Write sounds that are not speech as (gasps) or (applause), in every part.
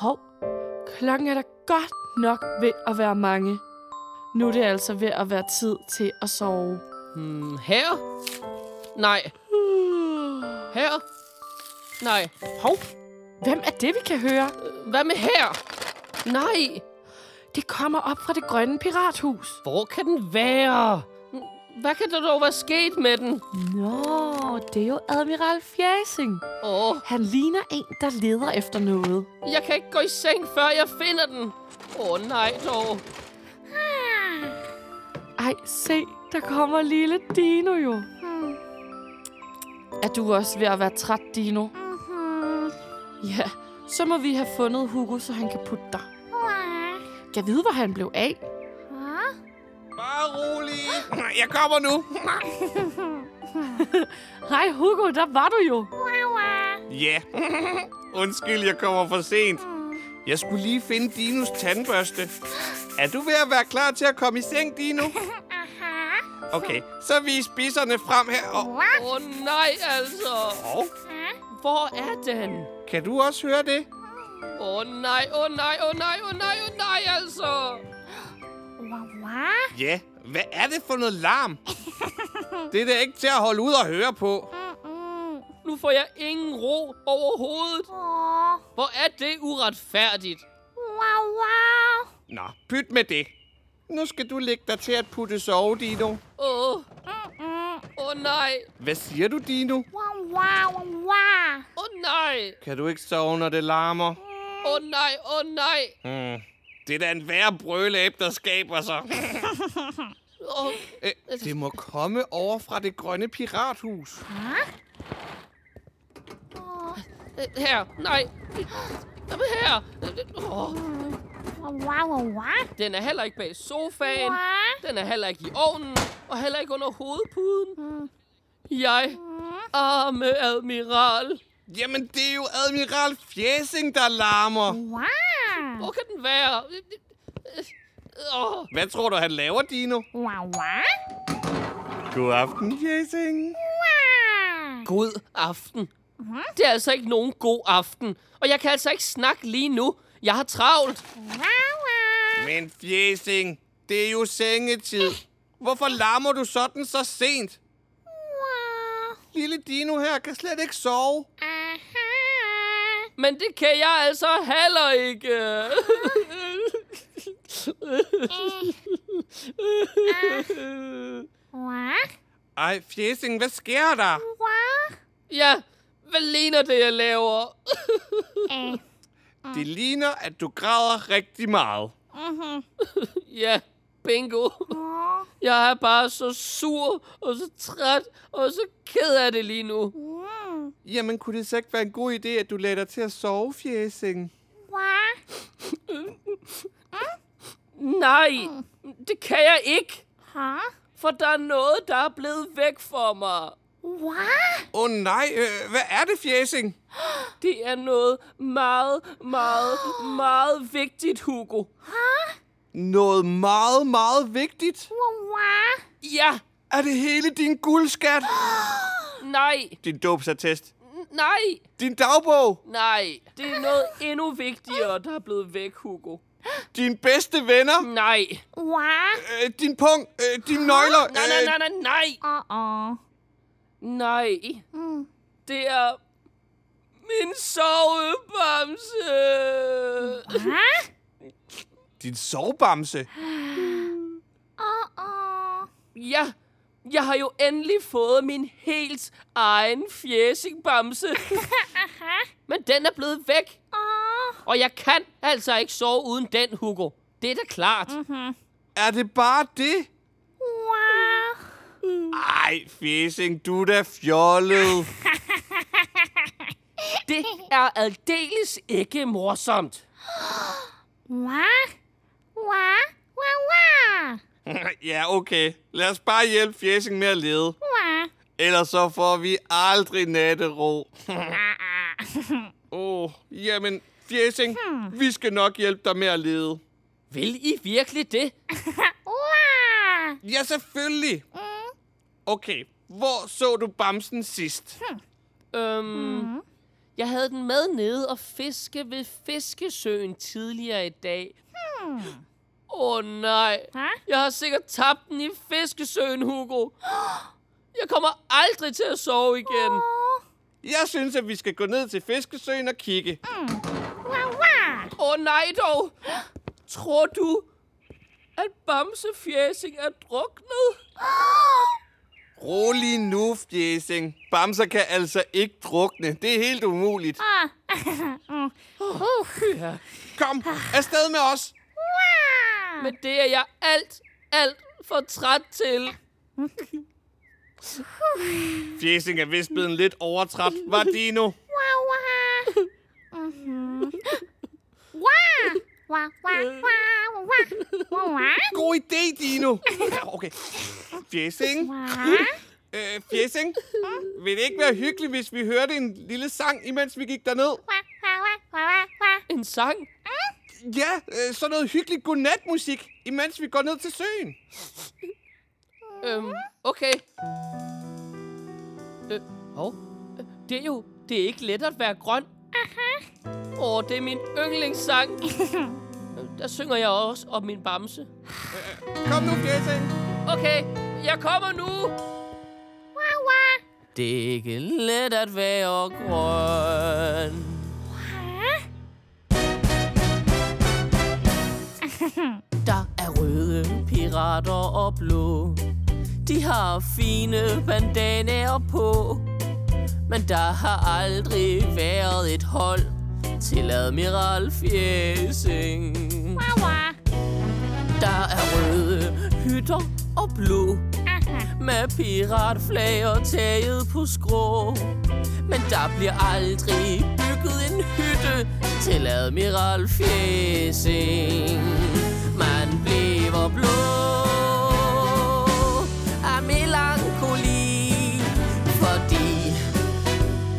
Hov, klokken er da godt nok ved at være mange. Nu er det altså ved at være tid til at sove. Hmm, her? Nej. (sighs) Her? Nej. Hov, hvem er det, vi kan høre? Hvad med her? Nej. Det kommer op fra det grønne pirathus. Hvor kan den være? Hvad kan der dog være sket med den? Nå, det er jo Admiral Fjæsing. Åh, Han ligner en, der leder efter noget. jeg kan ikke gå i seng, før jeg finder den. Åh, nej dog. Ej, se, der kommer lille Dino jo. Er du også ved at være træt, Dino? Ja, så må vi have fundet Hugo, så han kan putte dig. Kan vide, hvor han blev af? Bare rolig. Jeg kommer nu. (laughs) (laughs) Hej Hugo, der var du jo. Ja. Undskyld, jeg kommer for sent. Jeg skulle lige finde Dinos tandbørste. Er du ved at være klar til at komme i seng, Dino? (laughs) Okay, så vis spisserne frem her. Og, Åh, oh, nej altså. og Hvor er den? kan du også høre det? Åh, oh, nej, åh, oh, nej, åh, oh, nej, åh, oh, nej, åh, oh, nej, altså. Ja, hvad er det for noget larm? (laughs) (laughs) Det er da ikke til at holde ud og høre på. Nu får jeg ingen ro overhovedet. Hvor er det uretfærdigt? Nå, pyt med det. Nu skal du lægge dig til at putte sove, Dino. Åh, oh. åh oh, nej, Hvad siger du, Dino? åh oh, nej, Kan du ikke sove, når det larmer? åh oh, nej, åh oh, nej. Hmm. Det er da en værre brølæb, der skaber sig. (laughs) Oh, Øh, det må komme over fra det grønne pirathus. her, nej. Jamen her. Oh. Den er heller ikke bag sofaen. Den er heller ikke i ovnen. Og heller ikke under hovedpuden. Jeg, arme admiral. Jamen, det er jo Admiral Fjæsing, der larmer. Hvor kan den være? Oh. Hvad tror du, han laver, Dino? God aften, Fjæsing. God aften. Det er altså ikke nogen god aften. Og jeg kan altså ikke snakke lige nu. Jeg har travlt. Men Fjæsing, det er jo sengetid. Hvorfor larmer du sådan så sent? Lille Dino her kan slet ikke sove. Men det kan jeg altså heller ikke. Ej, Fjæsing, hvad sker der? ja, hvad ligner det, jeg laver? Det ligner, at du græder rigtig meget. ja, bingo. Jeg er bare så sur og så træt og så ked af det lige nu. Jamen, kunne det så ikke være en god idé, at du lader dig til at sove, Fjæsing? (laughs) Nej, det kan jeg ikke. For der er noget, der er blevet væk for mig. Åh oh, nej, øh, hvad er det, Fjæsing? Det er noget meget, meget, meget vigtigt, Hugo. Noget meget, meget vigtigt. Ja, Er det hele din guldskat? (gasps) nej, Din dåbsattest? nej, Din dagbog? nej. Det er noget endnu vigtigere, der er blevet væk, Hugo. Dine bedste venner? Nej. Øh, din punkt? Øh, dine nøgler? Nej, nej, nej, nej, nej. Nej. Det er min sovebamse. Din sovebamse? (gasps) Ja, jeg har jo endelig fået min helt egen fjæsingbamse. (laughs) Men den er blevet væk. Og jeg kan altså ikke sove uden den, Hugo. Det er da klart. Er det bare det? Ej, Fjæsing, du er da fjollet. (laughs) Det er aldeles ikke morsomt. (gasps) (laughs) ja, okay. Lad os bare hjælpe Fjæsing med at lede. Ellers så får vi aldrig nattero. (laughs) Åh, oh, jamen, Fjæsing, vi skal nok hjælpe dig med at lede. Vil I virkelig det? (laughs) Ja, selvfølgelig. Okay, hvor så du bamsen sidst? Øhm, Jeg havde den med nede og fiske ved Fiskesøen tidligere i dag. Åh oh, nej. Hå? Jeg har sikkert tabt den i Fiskesøen, Hugo. Jeg kommer aldrig til at sove igen. Åh, Jeg synes, at vi skal gå ned til fiskesøen og kigge. wow, wow. Åh oh, nej dog. Tror du, at Bamsefjæsing er druknet? Rolig nu, fjæsing. Bamser kan altså ikke drukne. Det er helt umuligt. Ah, (laughs) mm. uh, Ja. Kom, afsted med os. Men det er jeg alt, alt for træt til. Fjæsing er vist blevet lidt overtræt. Var Dino? Wow, wow. Wow. Wow, wow, wow. God idé, Dino. Ja, okay. Fjæsing? Wow. Øh, Fjæsing? Vil det ikke være hyggeligt, hvis vi hørte en lille sang, imens vi gik derned? En sang? Ja, øh, sådan noget hyggeligt godnatmusik, imens vi går ned til søen. Øhm, okay. Øh, hov. Det er jo... Det er ikke let at være grøn. Åh, oh, det er min yndlingssang. (laughs) Der synger jeg også om min bamse. Kom nu, Fjæsing. Okay, jeg kommer nu. Det er ikke let at være grøn. (laughs) Der er røde pirater og blå. De har fine bandanaer på. Men der har aldrig været et hold til Admiral wow. Der er røde hytter og blå. Med piratflag og taget på skrå. Men der bliver aldrig bygget en hytte til Admiral Fjæsing. Man bliver blå af melankoli, fordi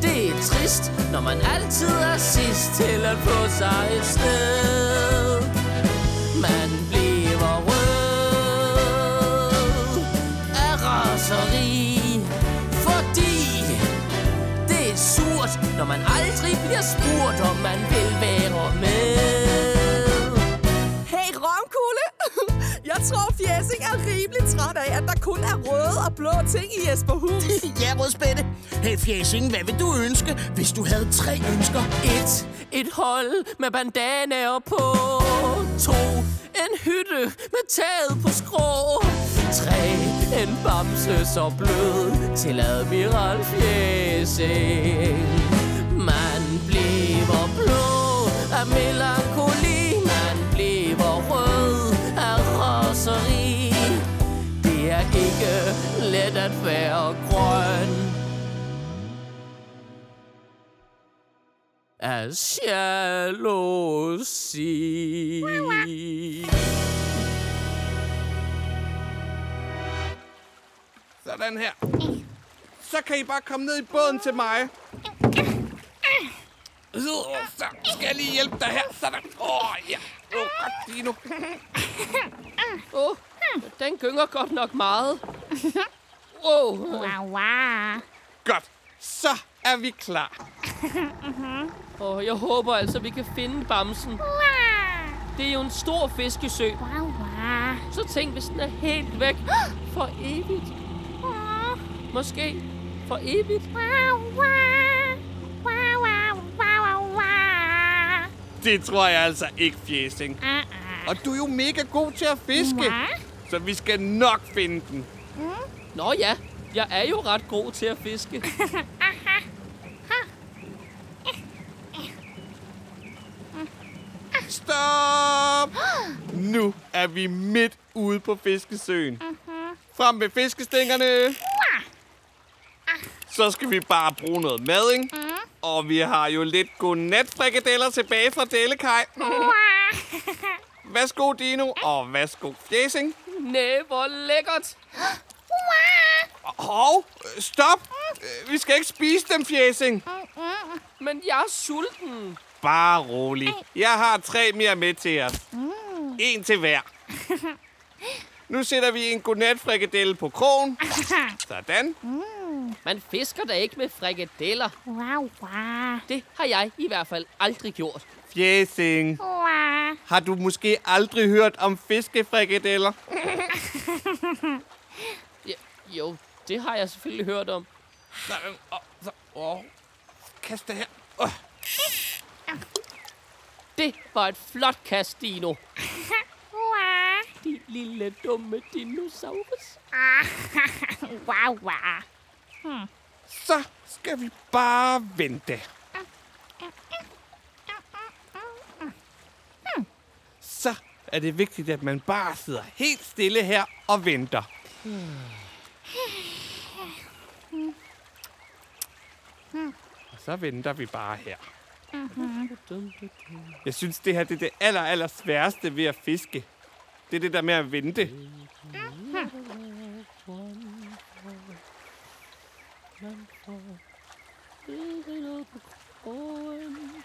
det er trist, når man altid er sidst til at få sig et sted. Man bliver rød af raseri, fordi det er surt, når man aldrig bliver spurgt, om man vil være med. Fjæsing er rimelig træt af, at der kun er røde og blå ting i Jesperhus. (laughs) Ja, Rødspætte. Hey, Fjæsing, hvad vil du ønske, hvis du havde tre ønsker? Et, et hold med bandanaer på. To, en hytte med taget på skrå. Tre, en bamse så blød til Admiral Fjæsing. Man bliver blå af melankoli. Ikke let at være grøn. af jalousi. Sådan her. Så kan I bare komme ned i båden til mig. Så skal jeg lige hjælpe dig her. Sådan. Åh, oh, ja. Åh, oh, godt, Dino. Åh, oh, den gynger godt nok meget. Wow. Wow, wow. Godt. Så er vi klar. (laughs) Og jeg håber altså, vi kan finde bamsen. Wow. Det er jo en stor fiskesø. Wow, wow. Så tænk, hvis den er helt væk (gasps) for evigt. Åh, Måske for evigt. Wow, wow. Wow, wow, wow, wow, wow. Det tror jeg altså ikke, Fjæsing. Ah. Og du er jo mega god til at fiske. Hvad? Så vi skal nok finde den. Nå ja, jeg er jo ret god til at fiske. (laughs) Stop! Nu er vi midt ude på fiskesøen. Frem med fiskestængerne. Så skal vi bare bruge noget mad, ikke? Og vi har jo lidt godnatfrikadeller tilbage fra Dellekaj. (laughs) Værsgo, Dino, og værsgo, Fjæsing. Næh, hvor lækkert. Hov, stop! Vi skal ikke spise dem, Fjæsing. Men jeg er sulten. Bare rolig. Jeg har tre mere med til jer. En til hver. (laughs) Nu sætter vi en godnatfrikadelle på krogen. (laughs) Sådan. Man fisker da ikke med frikadeller. Wow, wow. Det har jeg i hvert fald aldrig gjort. Fjæsing, Wow. har du måske aldrig hørt om fiskefrikadeller? (laughs) Jo, det har jeg selvfølgelig hørt om. Nej, men, åh, så, åh, kast det her. Åh, Det var et flot kast, Dino. (laughs) Din lille dumme dinosaurus. (laughs) Wow, wow. Så skal vi bare vente. Så er det vigtigt, at man bare sidder helt stille her og venter. Og så venter vi bare her. Jeg synes, det her det er det aller, aller sværeste ved at fiske. Det er det der med at vente.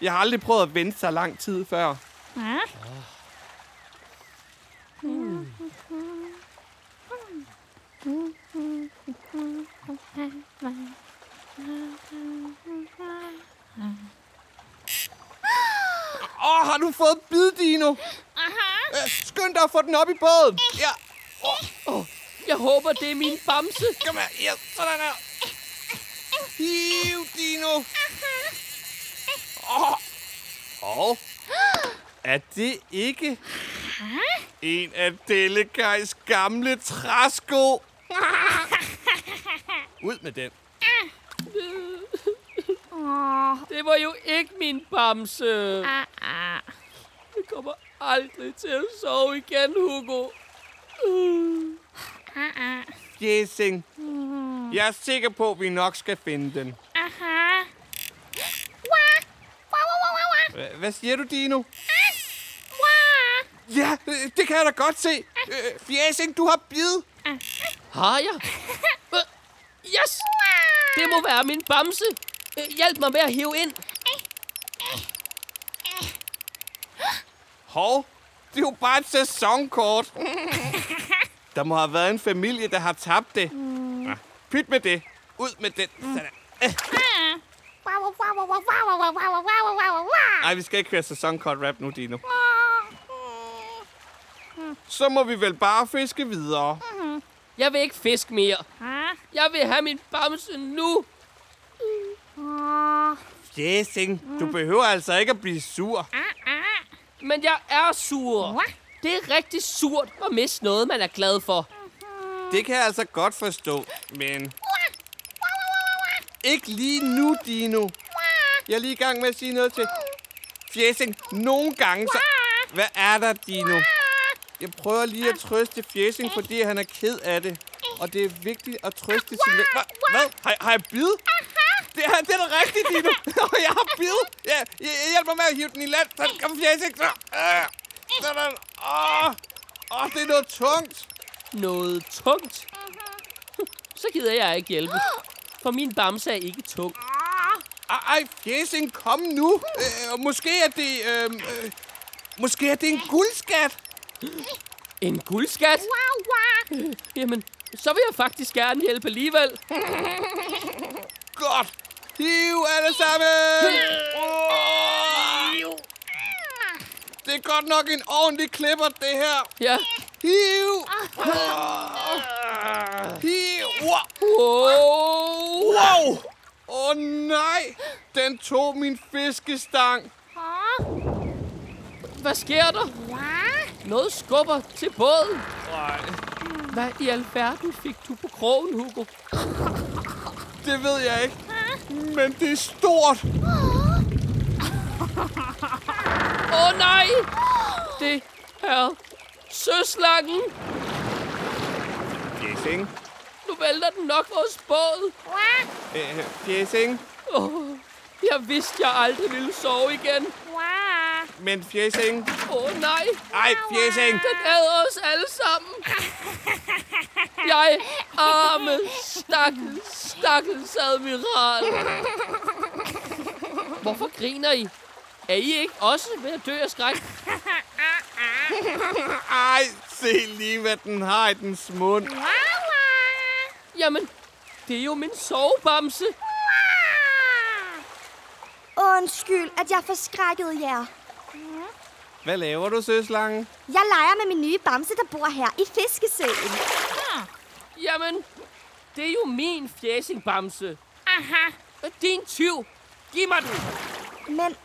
Jeg har aldrig prøvet at vente så lang tid før. Huh? Åh, oh, har du fået bid, Dino? Øh, skynd dig at få den op i båden. Ja, Jeg håber, det er min bamse. kom her. Ja, sådan her. Hiv, Dino. Åh. Oh. Er det ikke en af Delegejs gamle træsko? (laughs) Ud med den. Det var jo ikke min bamse. Ah, ah. Kommer aldrig til at sove igen, Hugo. Ah, ah. Jæsing. Jeg er sikker på, at vi nok skal finde den. Aha. Hvad siger du, Dino? Ja, det kan jeg da godt se. Fjæsing, du har bid. Har jeg? (laughs) Yes! Det må være min bamse. Hjælp mig med at hive ind. Hov, det er jo bare et sæsonkort. der må have været en familie, der har tabt det. Mm. Pyt med det. Ud med den. Mm. Nej, ah. vi skal ikke høre sæsonkort rap nu, Dino. Mm. Mm. Så må vi vel bare fiske videre. Mm-hmm. Jeg vil ikke fiske mere. Jeg vil have min bamse nu. Jessing, du mm. behøver altså ikke at blive sur. Ah. Men jeg er sur. Det er rigtig surt at miste noget, man er glad for. Det kan jeg altså godt forstå, men... Ikke lige nu, Dino. Jeg er lige i gang med at sige noget til Fjæsing. Nogle gange så... Hvad er der, Dino? Jeg prøver lige at trøste Fjæsing, fordi han er ked af det. Og det er vigtigt at trøste sin ven. Hva? Hvad? Har, har jeg bid? Det er, det er da rigtigt, Dino. (laughs) jeg har bid. Ja, jeg, jeg hjælper med at hive den i land. Så kom Fjæsing. Så. Øh, sådan. Åh, åh, det er noget tungt. Noget tungt. Så gider jeg ikke hjælpe. For min bamse er ikke tung. Ej, ej, Fjæsing, kom nu. Øh, måske er det... Øh, øh, måske er det en guldskat. En guldskat? Wah, wah. Jamen, så vil jeg faktisk gerne hjælpe alligevel. Godt. Hiv alle sammen. Det er godt nok en ordentlig klipper, det her. Ja. Hiv. Åh, Hiv. Wow. Wow. Åh oh, nej. Den tog min fiskestang. Hvad sker der? Noget skubber til båden. Nej, Hvad i alverden fik du på krogen, Hugo? det ved jeg ikke. Men det er stort. Åh oh, nej! Det er søslangen. Fjæsing. Nu vælter den nok vores båd. Øh, Fjæsing. Oh, jeg vidste, jeg aldrig ville sove igen. Men Fjæsing. Åh oh, nej, Ej, Fjæsing. den æder os alle sammen. Jeg arme, stakkels, stakkels admiral. Hvorfor griner I? Er I ikke også ved at dø af skræk? Ej, se lige, hvad den har i dens mund. Jamen, Det er jo min sovebamse. Undskyld, at jeg forskrækkede jer. Hvad laver du, søslange? Jeg leger med min nye bamse, der bor her i Fiskesøen. Jamen, det er jo min fjæsingbamse. Aha. Din tyv. Giv mig den. Men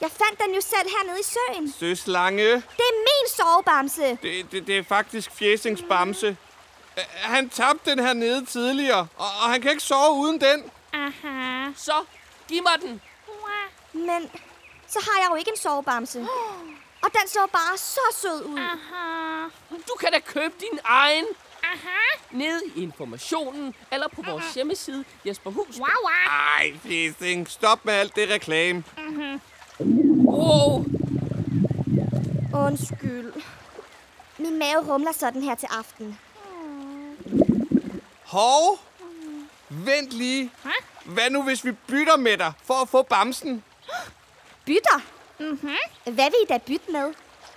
jeg fandt den jo selv hernede i søen. Søslange, Det er min sovebamse. det, det, det er faktisk Fjesings bamse. Øh, Han tabte den her nede tidligere, og, og han kan ikke sove uden den. Så, giv mig den. Men så har jeg jo ikke en sovebamse. (gasps) Og den så bare så sød ud. Du kan da købe din egen. Aha. Nede i informationen, eller på vores hjemmeside, Jesper Hus. Wow, wow. Ej, Fjesing, stop med alt det reklame. Wow. Undskyld. Min mave rumler sådan her til aften. Hov, vent lige. Hvad nu, hvis vi bytter med dig for at få bamsen? Bytter? Mm-hmm. Hvad vil I da bytte med?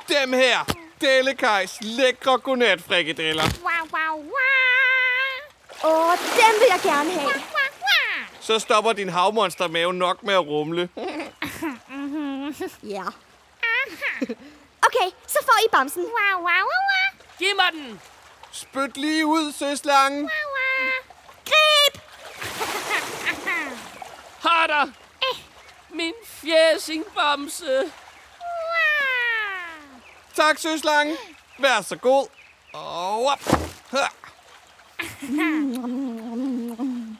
Dem her, Dellekajs lækre godnatfrikadeller. Wow, wow, wow. Åh, dem vil jeg gerne have. Wow, wow. Så stopper din havmonstermave nok med at rumle. Ja. Okay, så får I bamsen. Wow, wow, wow, wow. Giv mig den. Spyt lige ud, søslangen. Grib! (laughs) Har der. Min fjæsingbamse. Tak, søslange. Vær så god. Og op.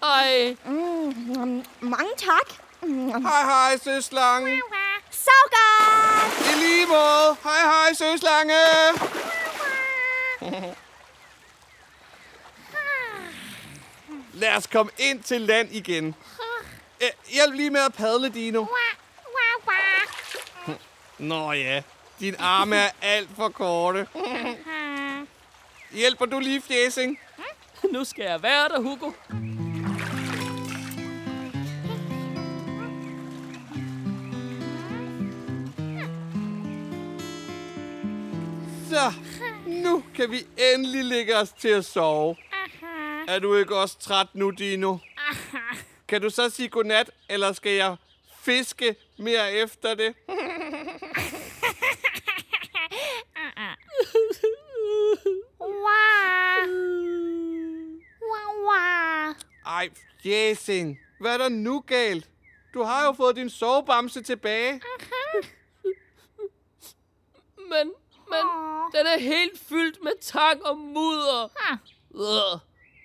Ej, Mm, mange tak. Hej, hej, søslange. Så godt! I lige måde. Hej, hej, søslange. Lad os komme ind til land igen. Eh, Hjælp lige med at padle, Dino. Nå ja, din arme er alt for korte. Hjælper du lige, Fjesing? nu skal jeg være der, Hugo. Så, nu kan vi endelig lægge os til at sove. Er du ikke også træt nu, Dino? Kan du så sige godnat, eller skal jeg fiske mere efter det? Wow. Wow, wow. Ej, Fjesing, hvad er der nu galt? Du har jo fået din sovebamse tilbage. Men, men, den er helt fyldt med tang og mudder. Ah.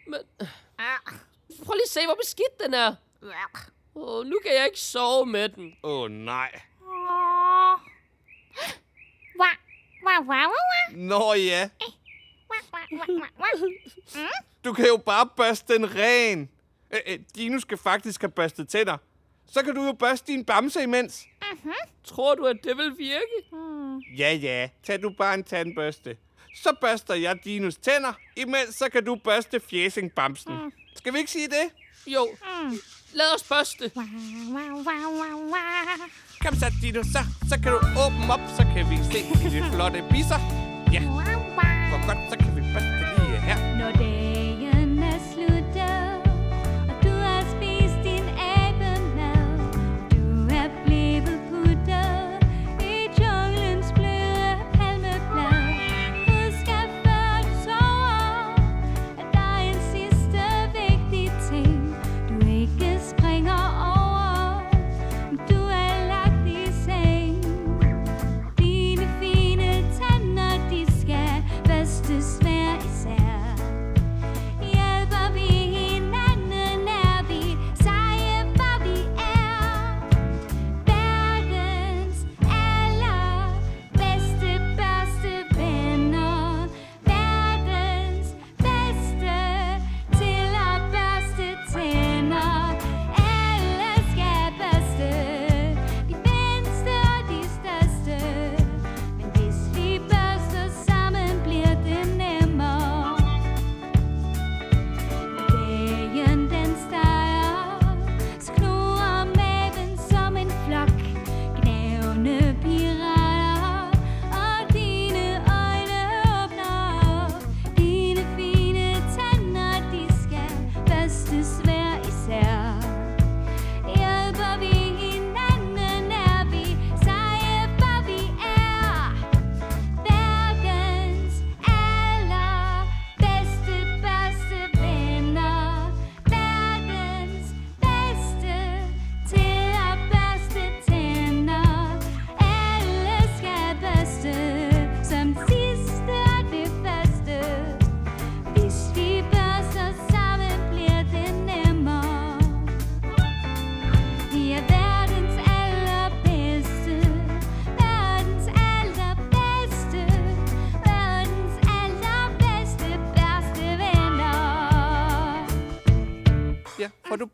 Men, prøv lige at se, hvor beskidt den er. Åh, nu kan jeg ikke sove med den. Åh, oh, nej. Wow, wow, wow, wow, wow. Nå ja, du kan jo bare børste den ren. Øh, øh, Dino skal faktisk have børstet tænder. Så kan du jo børste din bamse imens. Tror du, at det vil virke? Ja, ja. Tag du bare en tandbørste. Så børster jeg Dinos tænder. Imens så kan du børste fjesingbamsen. Skal vi ikke sige det? Jo. Lad os børste. Wow, wow, wow, wow, wow. Kom så, Dino. Så, så kan du åbne op, så kan vi se de (laughs) flotte bisser. Ja, hvor godt, så kan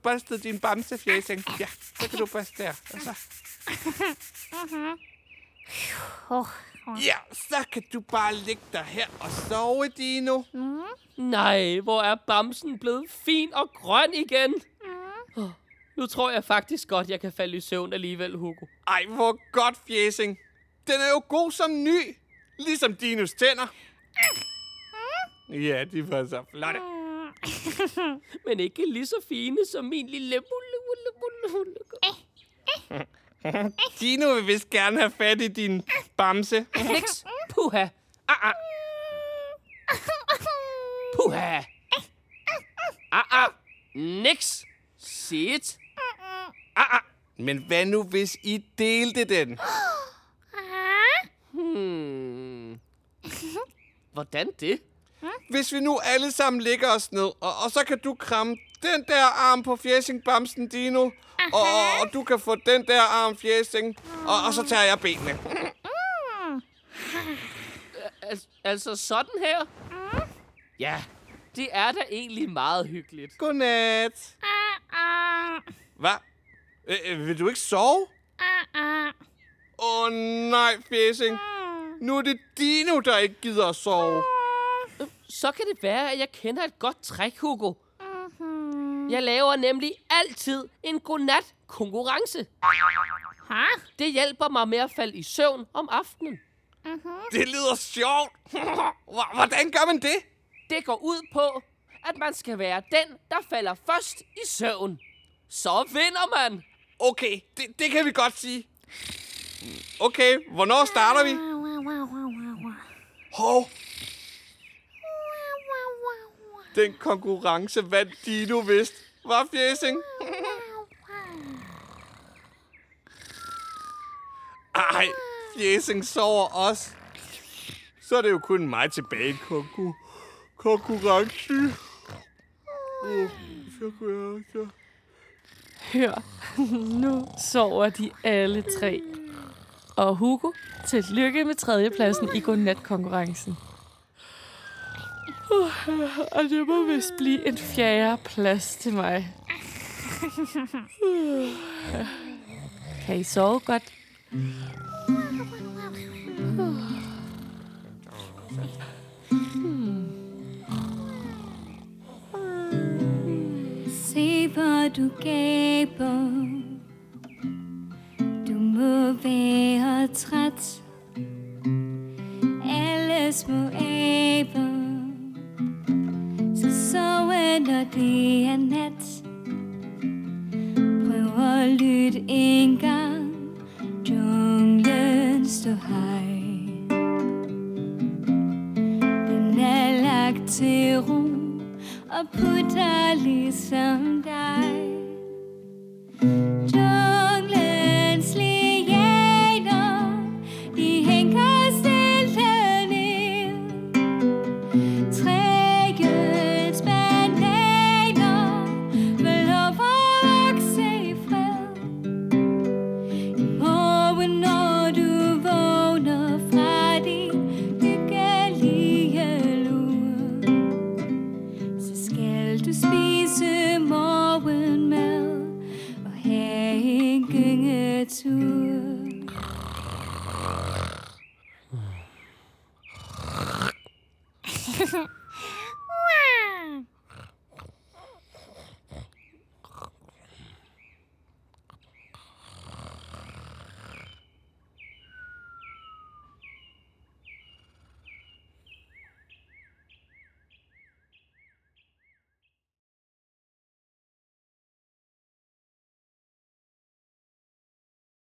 børstet din bamse, Fjæsing? Ja, så kan du børste der. Og så. Ja, så kan du bare ligge dig her og sove, Dino. Nej, hvor er bamsen blevet fin og grøn igen. Oh, nu tror jeg faktisk godt, jeg kan falde i søvn alligevel, Hugo. Ej, hvor godt, Fjæsing. Den er jo god som ny. Ligesom Dinos tænder. Ja, de var så flotte. (laughs) Men ikke lige så fine som min lille bulle. (laughs) Dino vil vist gerne have fat i din bamse. Niks. Puha. Ah, ah. Puha. Ah, ah. Niks. Sit. Ah, ah. Men hvad nu, hvis I delte den? Hmm. Hvordan det? Hvis vi nu alle sammen ligger os ned, og, og så kan du kramme den der arm på fjæsing-bamsen, Dino. Og, og, og du kan få den der arm, fjæsing. Og, og så tager jeg benene. Al- altså sådan her? Ja, det er da egentlig meget hyggeligt. Godnat. Hvad? Øh, øh, vil du ikke sove? Åh oh, nej, fjæsing. Nu er det Dino, der ikke gider at sove. Så kan det være, at jeg kender et godt trick, Hugo. Jeg laver nemlig altid en godnat-konkurrence. Det hjælper mig med at falde i søvn om aftenen. Det lyder sjovt. Hvor- Hvordan gør man det? Det går ud på, at man skal være den, der falder først i søvn. Så vinder man. Okay, det, det kan vi godt sige. Okay, hvornår starter vi? Hov. Den konkurrence vandt Dino vist. Var fjæsing? Ej, fjæsing sover også. Så er det jo kun mig tilbage i konku konkurrence. Uh, så kunne jeg så... Hør, (laughs) nu sover de alle tre. Og Hugo, tillykke med tredjepladsen i godnat-konkurrencen. Uh, Og det må vist blive en fjerde plads til mig. Uh. (laughs) Kan I sove godt? Se hvor du gaber Du må være træt Alle små aber når det er nat. Prøv at lytte en gang. Junglen står hej Den er lagt til ro og putter ligesom dig.